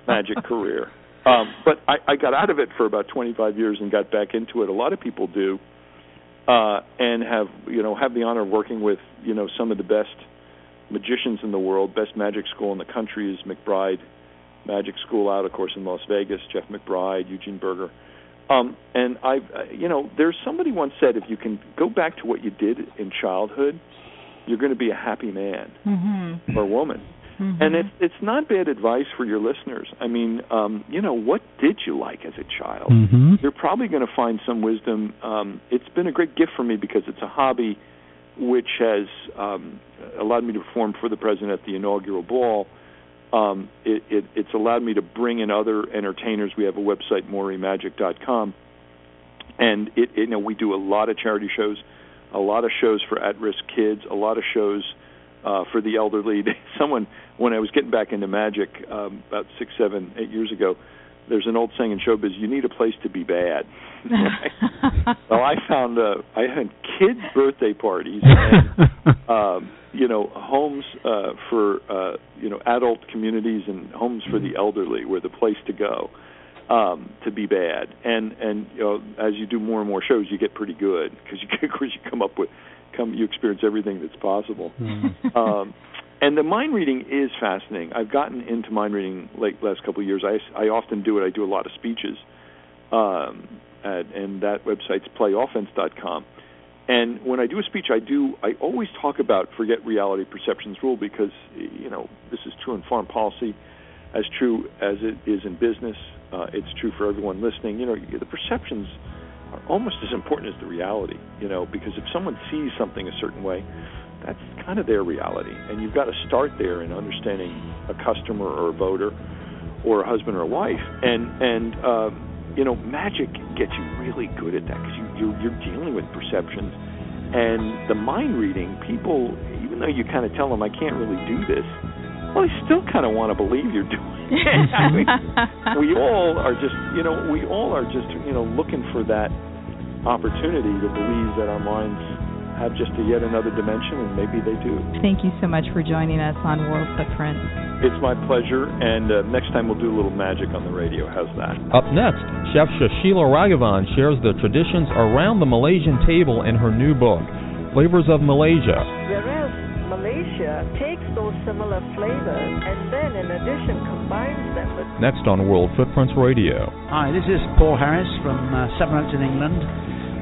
magic career. Um, but I, I got out of it for about 25 years and got back into it. A lot of people do, uh, and have you know have the honor of working with you know some of the best magicians in the world. Best magic school in the country is McBride Magic School out, of course, in Las Vegas. Jeff McBride, Eugene Burger. Um, and I, you know, there's somebody once said if you can go back to what you did in childhood, you're going to be a happy man mm-hmm. or woman. Mm-hmm. And it's it's not bad advice for your listeners. I mean, um, you know, what did you like as a child? hmm You're probably going to find some wisdom. Um, it's been a great gift for me because it's a hobby which has um, allowed me to perform for the president at the inaugural ball. Um, it, it, it's allowed me to bring in other entertainers. We have a website, MoreyMagic.com, and it, it, you know we do a lot of charity shows, a lot of shows for at-risk kids, a lot of shows uh, for the elderly. Someone, when I was getting back into magic um, about six, seven, eight years ago, there's an old saying in showbiz: "You need a place to be bad." well, I found uh, I had kids' birthday parties, and, um, you know, homes uh, for uh, you know adult communities and homes for the elderly were the place to go um, to be bad. And and you know, as you do more and more shows, you get pretty good because you, of course, you come up with come you experience everything that's possible. Mhm. Um, and the mind reading is fascinating. I've gotten into mind reading late last couple of years. I, I often do it. I do a lot of speeches, um, at, and that website's playoffense.com. And when I do a speech, I do I always talk about forget reality perceptions rule because you know this is true in foreign policy, as true as it is in business. Uh, it's true for everyone listening. You know the perceptions are almost as important as the reality. You know, because if someone sees something a certain way, that's kind of their reality, and you've got to start there in understanding a customer or a voter or a husband or a wife, and and uh, you know, magic gets you really good at that because you you're, you're dealing with perceptions and the mind reading. People, even though you kind of tell them I can't really do this, well, they still kind of want to believe you're doing. it. I mean, we all are just, you know, we all are just, you know, looking for that opportunity to believe that our minds have just a yet another dimension, and maybe they do. Thank you so much for joining us on World Footprint. It's my pleasure, and uh, next time we'll do a little magic on the radio. How's that? Up next, Chef Susheela Raghavan shares the traditions around the Malaysian table in her new book, Flavors of Malaysia. Whereas Malaysia takes those similar flavors and then, in addition, combines them with. Next on World Footprints Radio. Hi, this is Paul Harris from uh, Sevenoaks in England.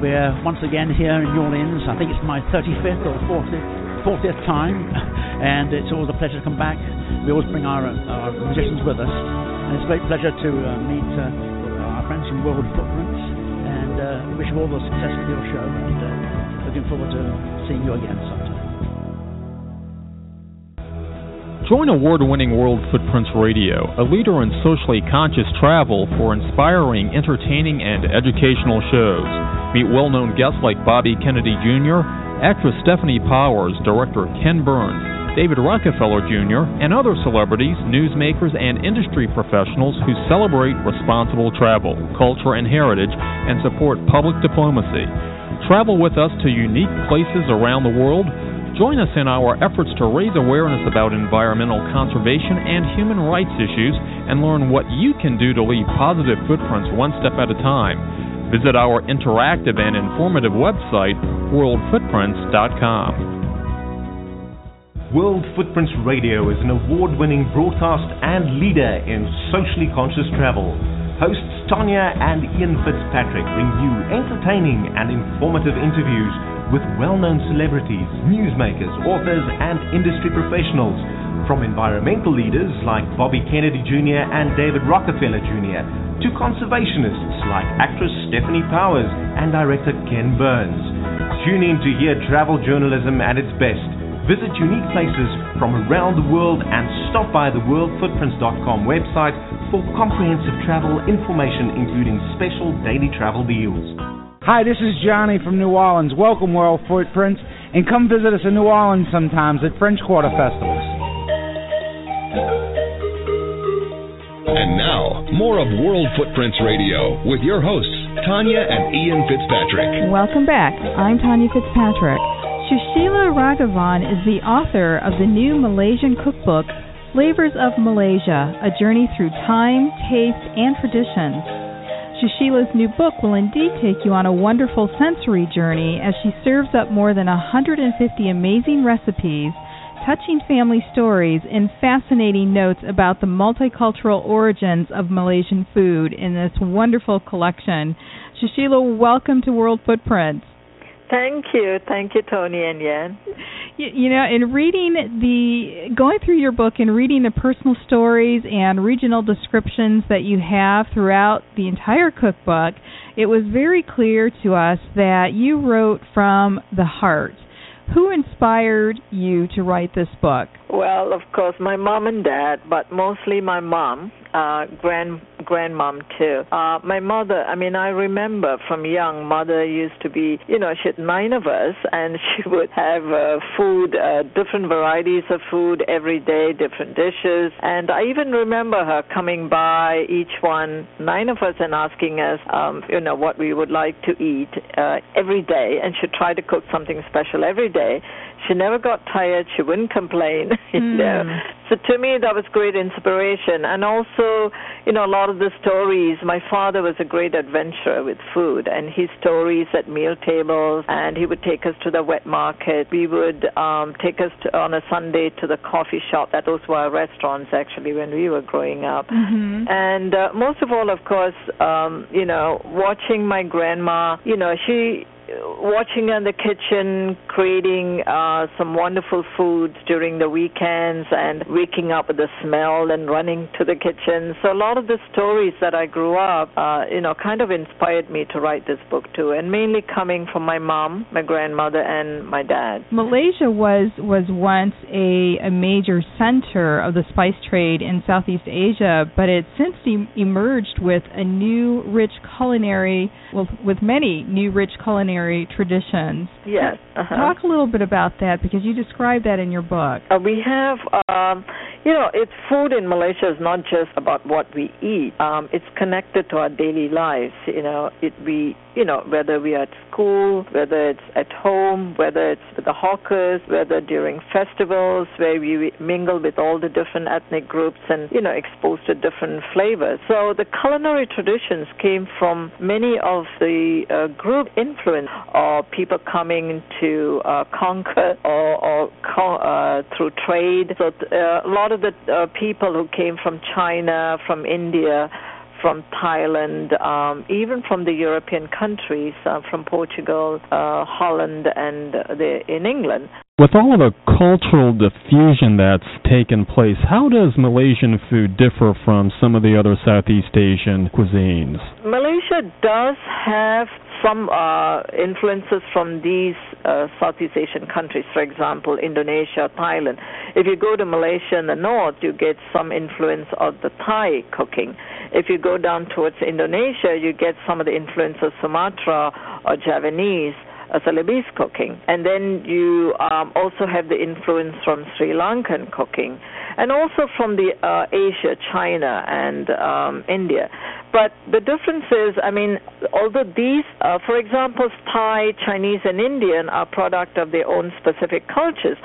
We're once again here in New Orleans. I think it's my 35th or 40th, 40th time, and it's always a pleasure to come back. We always bring our, our musicians with us, and it's a great pleasure to uh, meet uh, our friends from World Footprints. And uh, we wish you all the success with your show, and uh, looking forward to seeing you again sometime. Join award winning World Footprints Radio, a leader in socially conscious travel for inspiring, entertaining, and educational shows. Meet well known guests like Bobby Kennedy Jr., actress Stefanie Powers, director Ken Burns, David Rockefeller Jr., and other celebrities, newsmakers, and industry professionals who celebrate responsible travel, culture, and heritage and support public diplomacy. Travel with us to unique places around the world. Join us in our efforts to raise awareness about environmental conservation and human rights issues and learn what you can do to leave positive footprints one step at a time. Visit our interactive and informative website, worldfootprints.com. World Footprints Radio is an award winning broadcast and leader in socially conscious travel. Hosts Tanya and Ian Fitzpatrick bring you entertaining and informative interviews with well known celebrities, newsmakers, authors, and industry professionals. From environmental leaders like Bobby Kennedy Jr. and David Rockefeller Jr. to conservationists like actress Stefanie Powers and director Ken Burns. Tune in to hear travel journalism at its best. Visit unique places from around the world and stop by the worldfootprints.com website for comprehensive travel information, including special daily travel deals. Hi, this is Johnny from New Orleans. Welcome, World Footprints, and come visit us in New Orleans sometimes at French Quarter Festivals. And now, more of World Footprints Radio with your hosts, Tanya and Ian Fitzpatrick. Welcome back. I'm Tanya Fitzpatrick. Susheela Raghavan is the author of the new Malaysian cookbook, Flavors of Malaysia A Journey Through Time, Taste, and Tradition. Susheela's new book will indeed take you on a wonderful sensory journey as she serves up more than 150 amazing recipes, touching family stories, and fascinating notes about the multicultural origins of Malaysian food in this wonderful collection. Susheela, welcome to World Footprints. Thank you, thank you, Tony and Yan. You, you know, in reading the going through your book and reading the personal stories and regional descriptions that you have throughout the entire cookbook, it was very clear to us that you wrote from the heart. Who inspired you to write this book? Well, of course, my mom and dad, but mostly my mom, uh, grand grandmom too. Uh, my mother, I mean, I remember from young, mother used to be, you know, she had nine of us, and she would have uh, food, uh, different varieties of food every day, different dishes, and I even remember her coming by each one, nine of us, and asking us, um, you know, what we would like to eat uh, every day, and she'd try to cook something special every day. She never got tired. She wouldn't complain. You Mm. know. So to me, that was great inspiration, and also, you know, a lot of the stories. My father was a great adventurer with food, and his stories at meal tables, and he would take us to the wet market. We would um, take us to, on a Sunday to the coffee shop. That those were our restaurants actually when we were growing up. Mm-hmm. And uh, most of all, of course, um, you know, watching my grandma, you know, she watching in the kitchen, creating uh, some wonderful foods during the weekends, and waking up with the smell and running to the kitchen. So a lot of the stories that I grew up, uh, you know, kind of inspired me to write this book too, and mainly coming from my mom, my grandmother, and my dad. Malaysia was was once a, a major center of the spice trade in Southeast Asia, but it since emerged with a new rich culinary, well, with many new rich culinary traditions. Yes. Uh-huh. Talk a little bit about that because you describe that in your book. Uh, we have, um, you know, it's food in Malaysia is not just about what we eat. Um, it's connected to our daily lives. You know, it we, you know, whether we are at school, whether it's at home, whether it's with the hawkers, whether during festivals where we mingle with all the different ethnic groups and you know exposed to different flavors. So the culinary traditions came from many of the uh, group influence or people coming to uh, conquer or, or uh, through trade. So uh, a lot of the uh, people who came from China, from India from Thailand, um, even from the European countries, uh, from Portugal, uh, Holland, and the, in England. With all of the cultural diffusion that's taken place, how does Malaysian food differ from some of the other Southeast Asian cuisines? Malaysia does have some uh, influences from these uh, Southeast Asian countries, for example, Indonesia, Thailand. If you go to Malaysia in the north, you get some influence of the Thai cooking. If you go down towards Indonesia, you get some of the influence of Sumatra or Javanese. Uh, Celebes cooking, and then you um, also have the influence from Sri Lankan cooking, and also from the uh, Asia, China, and um, India. But the difference is, I mean, although these, uh, for example, Thai, Chinese, and Indian are product of their own specific cultures,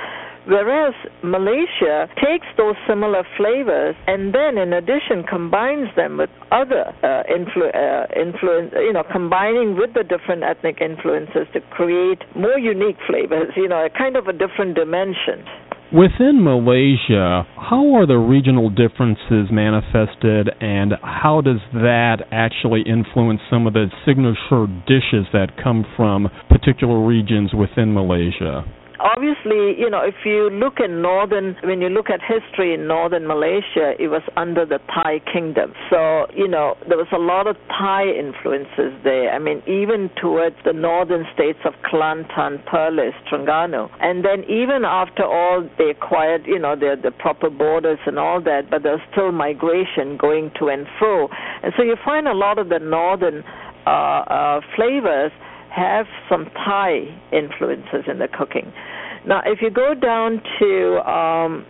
whereas Malaysia takes those similar flavors and then, in addition, combines them with other uh, influ- uh, influence, you know, combining with the different ethnic influences to create more unique flavors, you know, a kind of a different dimension. Within Malaysia, how are the regional differences manifested, and how does that actually influence some of the signature dishes that come from particular regions within Malaysia? Obviously, you know, if you look at northern, when you look at history in northern Malaysia, it was under the Thai kingdom. So, you know, there was a lot of Thai influences there. I mean, even towards the northern states of Kelantan, Perlis, Terengganu. And then even after all, they acquired, you know, the, the proper borders and all that, but there's still migration going to and fro. And so you find a lot of the northern uh, uh, flavors have some Thai influences in the cooking. Now, if you go down to um,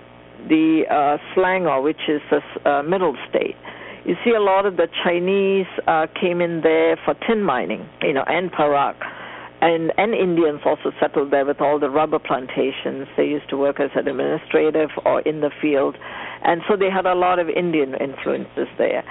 the uh, Selangor, which is the uh, middle state, you see a lot of the Chinese uh, came in there for tin mining, you know, and Perak. And, and Indians also settled there with all the rubber plantations. They used to work as an administrative or in the field. And so they had a lot of Indian influences there.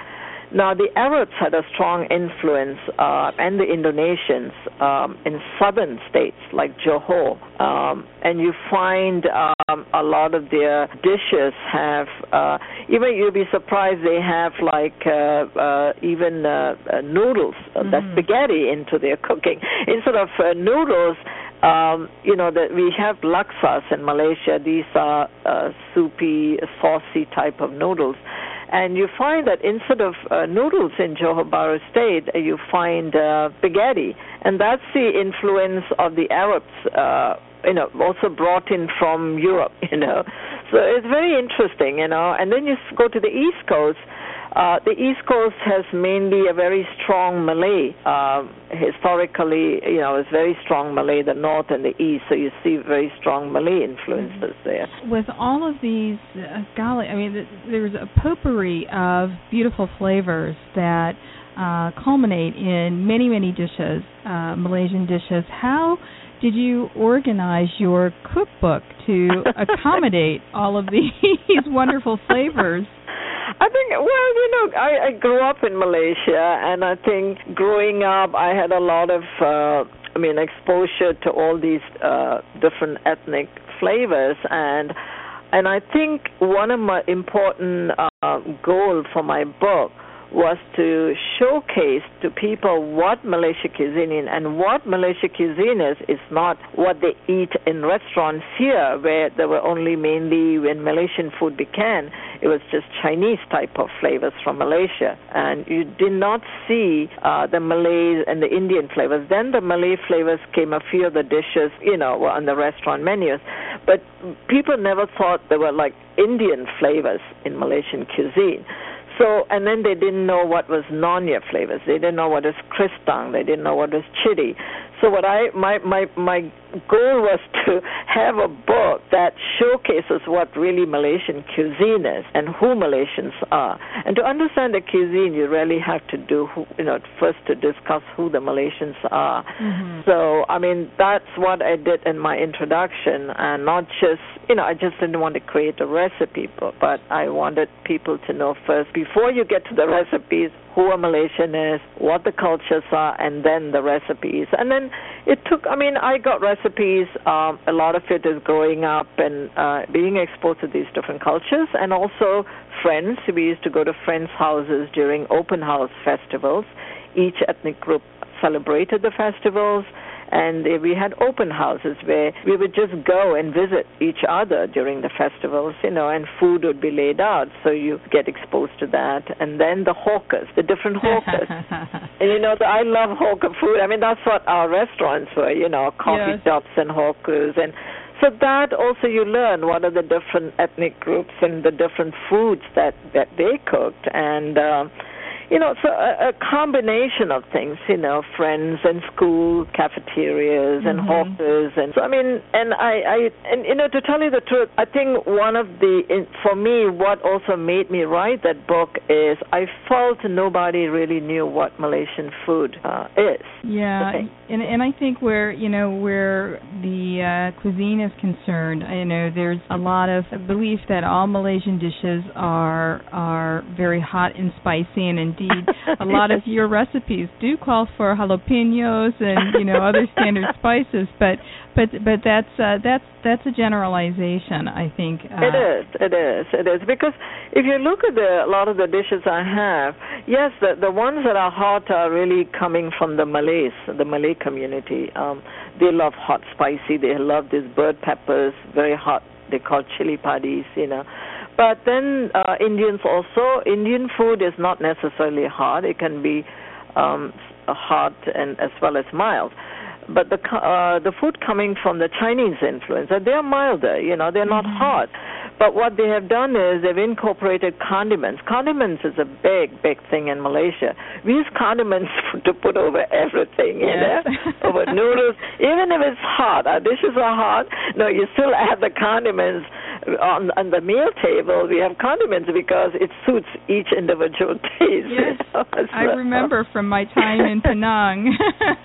Now, the Arabs had a strong influence, uh, and the Indonesians um, in southern states like Johor, um, and you find um, a lot of their dishes have. Uh, even you'll be surprised they have like uh, uh, even uh, uh, noodles, uh, mm. that spaghetti into their cooking instead of uh, noodles. Um, you know that we have laksas in Malaysia. These are uh, soupy, saucy type of noodles and you find that instead of uh, noodles in Johor Bahru State, uh, you find uh, spaghetti, and that's the influence of the Arabs. Uh, you know, also brought in from Europe. You know, so it's very interesting. You know, and then you go to the East Coast uh, the East Coast has mainly a very strong Malay. Uh, historically, you know, it's very strong Malay, the North and the East, so you see very strong Malay influences there. With all of these, uh, golly, I mean, there's a potpourri of beautiful flavors that uh, culminate in many, many dishes, uh, Malaysian dishes. How did you organize your cookbook to accommodate all of these wonderful flavors? I think, well, you know, I, I grew up in Malaysia, and I think growing up, I had a lot of, uh, I mean, exposure to all these uh, different ethnic flavors, and and I think one of my important uh, goals for my book was to showcase to people what Malaysia cuisine is and what Malaysia cuisine is is not what they eat in restaurants here where there were only mainly when Malaysian food began it was just Chinese type of flavors from Malaysia. And you did not see uh, the Malay and the Indian flavors. Then the Malay flavors came a few of the dishes you know on the restaurant menus. But people never thought there were like Indian flavors in Malaysian cuisine so, and then they didn't know what was nonya flavors. They didn't know what was kristang. They didn't know what was chili. So, what I my my my goal was to have a book that showcases what really Malaysian cuisine is and who Malaysians are. And to understand the cuisine, you really have to do, who, you know, first to discuss who the Malaysians are. Mm-hmm. So, I mean, that's what I did in my introduction, and not just, you know, I just didn't want to create a recipe book, but I wanted people to know first, before you get to the recipes, who a Malaysian is, what the cultures are, and then the recipes. And then it took, I mean, I got recipes. Um, a lot of it is growing up and uh, being exposed to these different cultures, and also friends. We used to go to friends' houses during open house festivals. Each ethnic group celebrated the festivals and we had open houses where we would just go and visit each other during the festivals, you know, and food would be laid out, so you get exposed to that. And then the hawkers, the different hawkers, and you know, the, I love hawker food. I mean, that's what our restaurants were, you know, coffee Yes. shops and hawkers and. So that also you learn what are the different ethnic groups and the different foods that that they cooked and um you know, so a, a combination of things, you know, friends and school cafeterias and Mhm. hawkers, and so I mean, and I, I, and you know, to tell you the truth, I think one of the, in, for me, what also made me write that book is I felt nobody really knew what Malaysian food uh, is. Yeah, Okay. and and I think where you know where the uh, cuisine is concerned, you know there's a lot of belief that all Malaysian dishes are are very hot and spicy, and indeed a lot of your recipes do call for jalapenos and you know other standard spices, but but but that's uh, that's that's a generalization, I think. Uh, It is, it is, it is. Because if you look at the, a lot of the dishes I have, yes, the the ones that are hot are really coming from the Malays, the Malay community. Um, they love hot, spicy. They love these bird peppers, very hot. They call chili padis, you know. But then uh, Indians also, Indian food is not necessarily hot. It can be um, hot and as well as mild but the uh, the food coming from the Chinese influence, uh, they are milder. You know, they're not hot. But what they have done is they've incorporated condiments. Condiments is a big, big thing in Malaysia. We use condiments to put over everything, you Yes. know, over noodles. Even if it's hot, our dishes are hot. No, you still add the condiments on on the meal table. We have condiments because it suits each individual taste. you Yes, know, I remember from my time in Penang.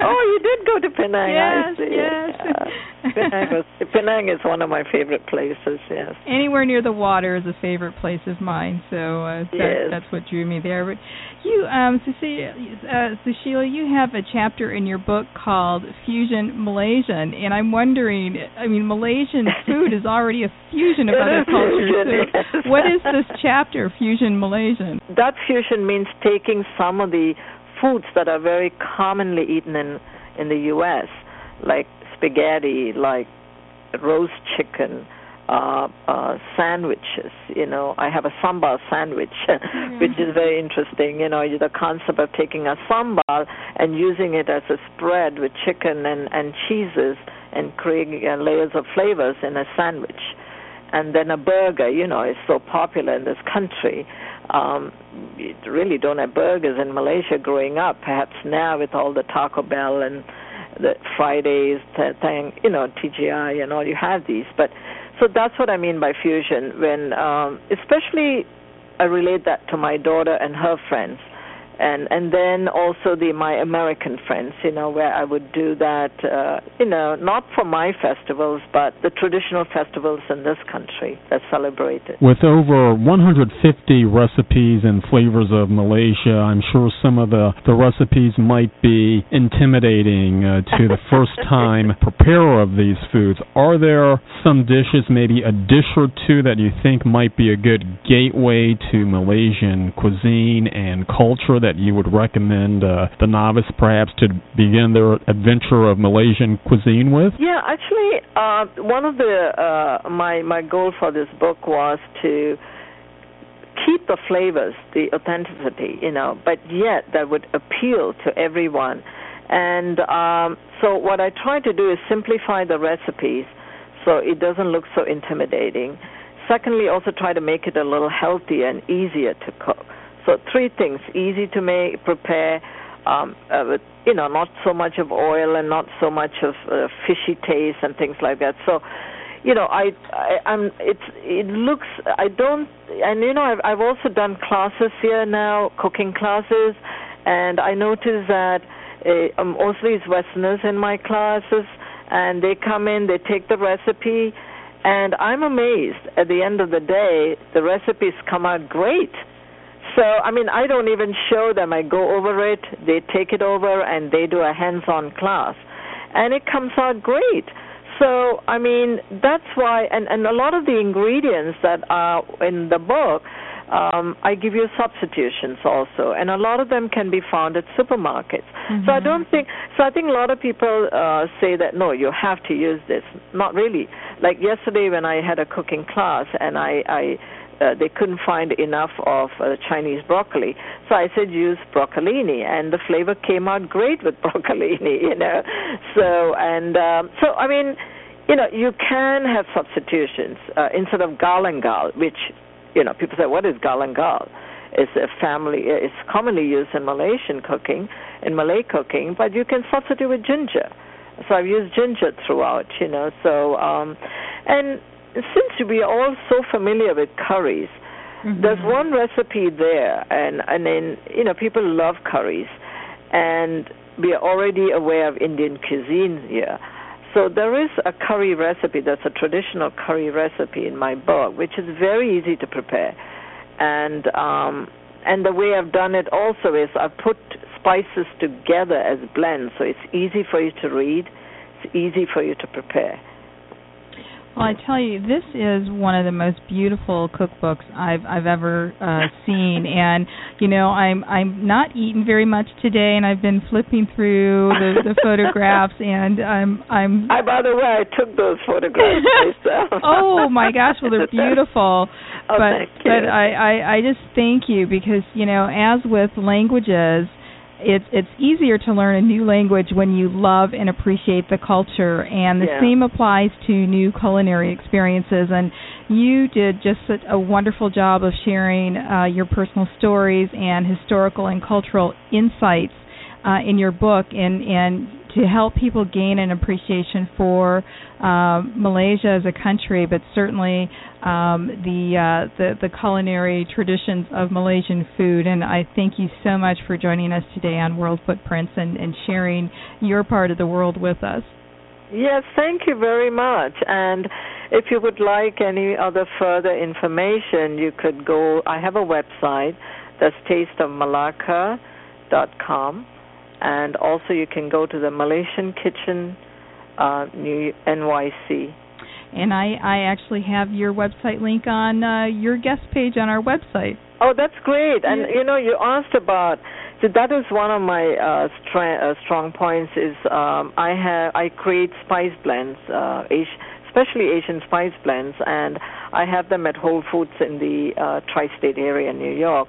oh, you did go to Penang. I Yes, see. yes. Yeah. Penang, was, Penang is one of my favorite places. Yes. Anywhere near the water is a favorite place of mine, so uh, that, Yes. that's what drew me there. But you, um, Cecilia, uh, Susheela, you have a chapter in your book called Fusion Malaysian, and I'm wondering, I mean, Malaysian food is already a fusion of other cultures. so yes. what is this chapter, Fusion Malaysian? That fusion means taking some of the foods that are very commonly eaten in in the U.S., like spaghetti, like roast chicken, uh, uh, sandwiches. You know, I have a sambal sandwich, which is very interesting. You know, the concept of taking a sambal and using it as a spread with chicken and and cheeses and creating uh, layers of flavors in a sandwich. And then a burger, you know, is so popular in this country. Um, you really don't have burgers in Malaysia growing up. Perhaps now with all the Taco Bell and the Fridays, th- thing, you know, TGI and all, you have these. But so that's what I mean by fusion. When, um, especially, I relate that to my daughter and her friends. And and then also the my American friends, you know, where I would do that, uh, you know, not for my festivals, but the traditional festivals in this country that celebrate it. With over 150 recipes and flavors of Malaysia, I'm sure some of the the recipes might be intimidating uh, to the first time preparer of these foods. Are there some dishes, maybe a dish or two that you think might be a good gateway to Malaysian cuisine and culture that you would recommend uh, the novice perhaps to begin their adventure of Malaysian cuisine with? Yeah, actually, uh, one of the uh, my my goal for this book was to keep the flavors, the authenticity, you know, but yet that would appeal to everyone. And um, so what I try to do is simplify the recipes so it doesn't look so intimidating. Secondly, also try to make it a little healthier and easier to cook. So three things: easy to make, prepare, um, uh, you know, not so much of oil and not so much of uh, fishy taste and things like that. So, you know, I, I I'm it's it looks I don't and you know I've I've also done classes here now, cooking classes, and I notice that uh, mostly it's Westerners in my classes, and they come in, they take the recipe, and I'm amazed. At the end of the day, the recipes come out great so, I mean, I don't even show them. I go over it, they take it over, and they do a hands on class. And it comes out great. So, I mean, that's why, and, and a lot of the ingredients that are in the book, um, I give you substitutions also, and a lot of them can be found at supermarkets. Mm-hmm. So I don't think. So I think a lot of people uh, say that no, you have to use this. Not really. Like yesterday when I had a cooking class, and I, I uh, they couldn't find enough of uh, Chinese broccoli. So I said use broccolini, and the flavor came out great with broccolini. You know, so and um, so I mean, you know, you can have substitutions uh, instead of galangal, which you know people say, what is galangal? It's a family. It's commonly used in Malaysian cooking, in Malay cooking, but you can substitute with ginger. So I've used ginger throughout, you know. So um, and since we are all so familiar with curries, mm-hmm. there's one recipe there, and and then you know people love curries, and we are already aware of Indian cuisine here. So there is a curry recipe that's a traditional curry recipe in my book, which is very easy to prepare, and um, and the way I've done it also is I've put spices together as blends, so it's easy for you to read, it's easy for you to prepare. Well, I tell you, this is one of the most beautiful cookbooks I've I've ever uh, seen, and you know, I'm I'm not eating very much today, and I've been flipping through the, the photographs, and I'm I'm. I by the way, I took those photographs myself. oh my gosh! Well, they're beautiful. Oh, but but I, I I just thank you because you know, as with languages it's it's easier to learn a new language when you love and appreciate the culture. And the yeah. same applies to new culinary experiences. And you did just such a wonderful job of sharing uh, your personal stories and historical and cultural insights uh, in your book. And and to help people gain an appreciation for uh, Malaysia as a country, but certainly um, the, uh, the the culinary traditions of Malaysian food. And I thank you so much for joining us today on World Footprints and, and sharing your part of the world with us. Yes, thank you very much. And if you would like any other further information, you could go. I have a website that's tasteofmalacca.com and also you can go to the Malaysian Kitchen uh, New NYC. And I, I actually have your website link on uh, your guest page on our website. Oh, that's great. And you know, you asked about so that is one of my uh, stra- uh, strong points. Is um, I have I create spice blends, uh, Asian, especially Asian spice blends, and I have them at Whole Foods in the uh, tri-state area in New York.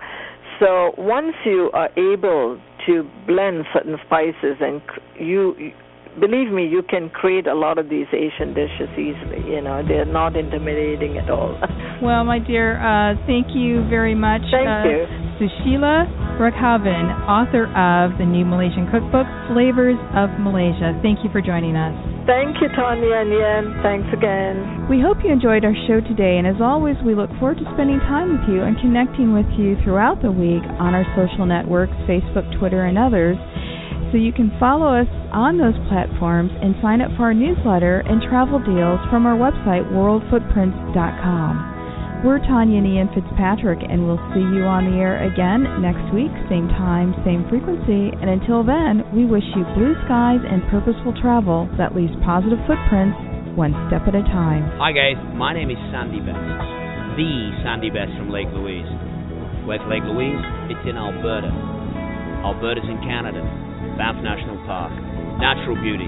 So once you are able to blend certain spices, and you, believe me, you can create a lot of these Asian dishes easily. You know, they're not intimidating at all. well, my dear, uh, thank you very much. Thank uh, you. Susheela Raghavan, author of the new Malaysian cookbook, Flavors of Malaysia. Thank you for joining us. Thank you, Tanya and Ian. Thanks again. We hope you enjoyed our show today, and as always, we look forward to spending time with you and connecting with you throughout the week on our social networks Facebook, Twitter, and others. So you can follow us on those platforms and sign up for our newsletter and travel deals from our website, worldfootprints.com. We're Tanya and Ian Fitzpatrick, and we'll see you on the air again next week, same time, same frequency. And until then, we wish you blue skies and purposeful travel that leaves positive footprints one step at a time. Hi, guys. My name is Sandy Best, the Sandy Best from Lake Louise. Where's Lake Louise? It's in Alberta. Alberta's in Canada. Banff National Park. Natural beauty.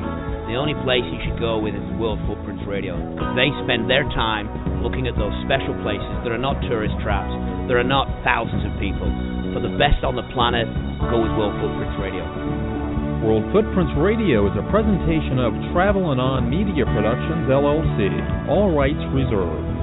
The only place you should go with is World Footprints Radio. They spend their time looking at those special places that are not tourist traps, there are not thousands of people. For the best on the planet, go with World Footprints Radio. World Footprints Radio is a presentation of Travel and On Media Productions, LLC. All rights reserved.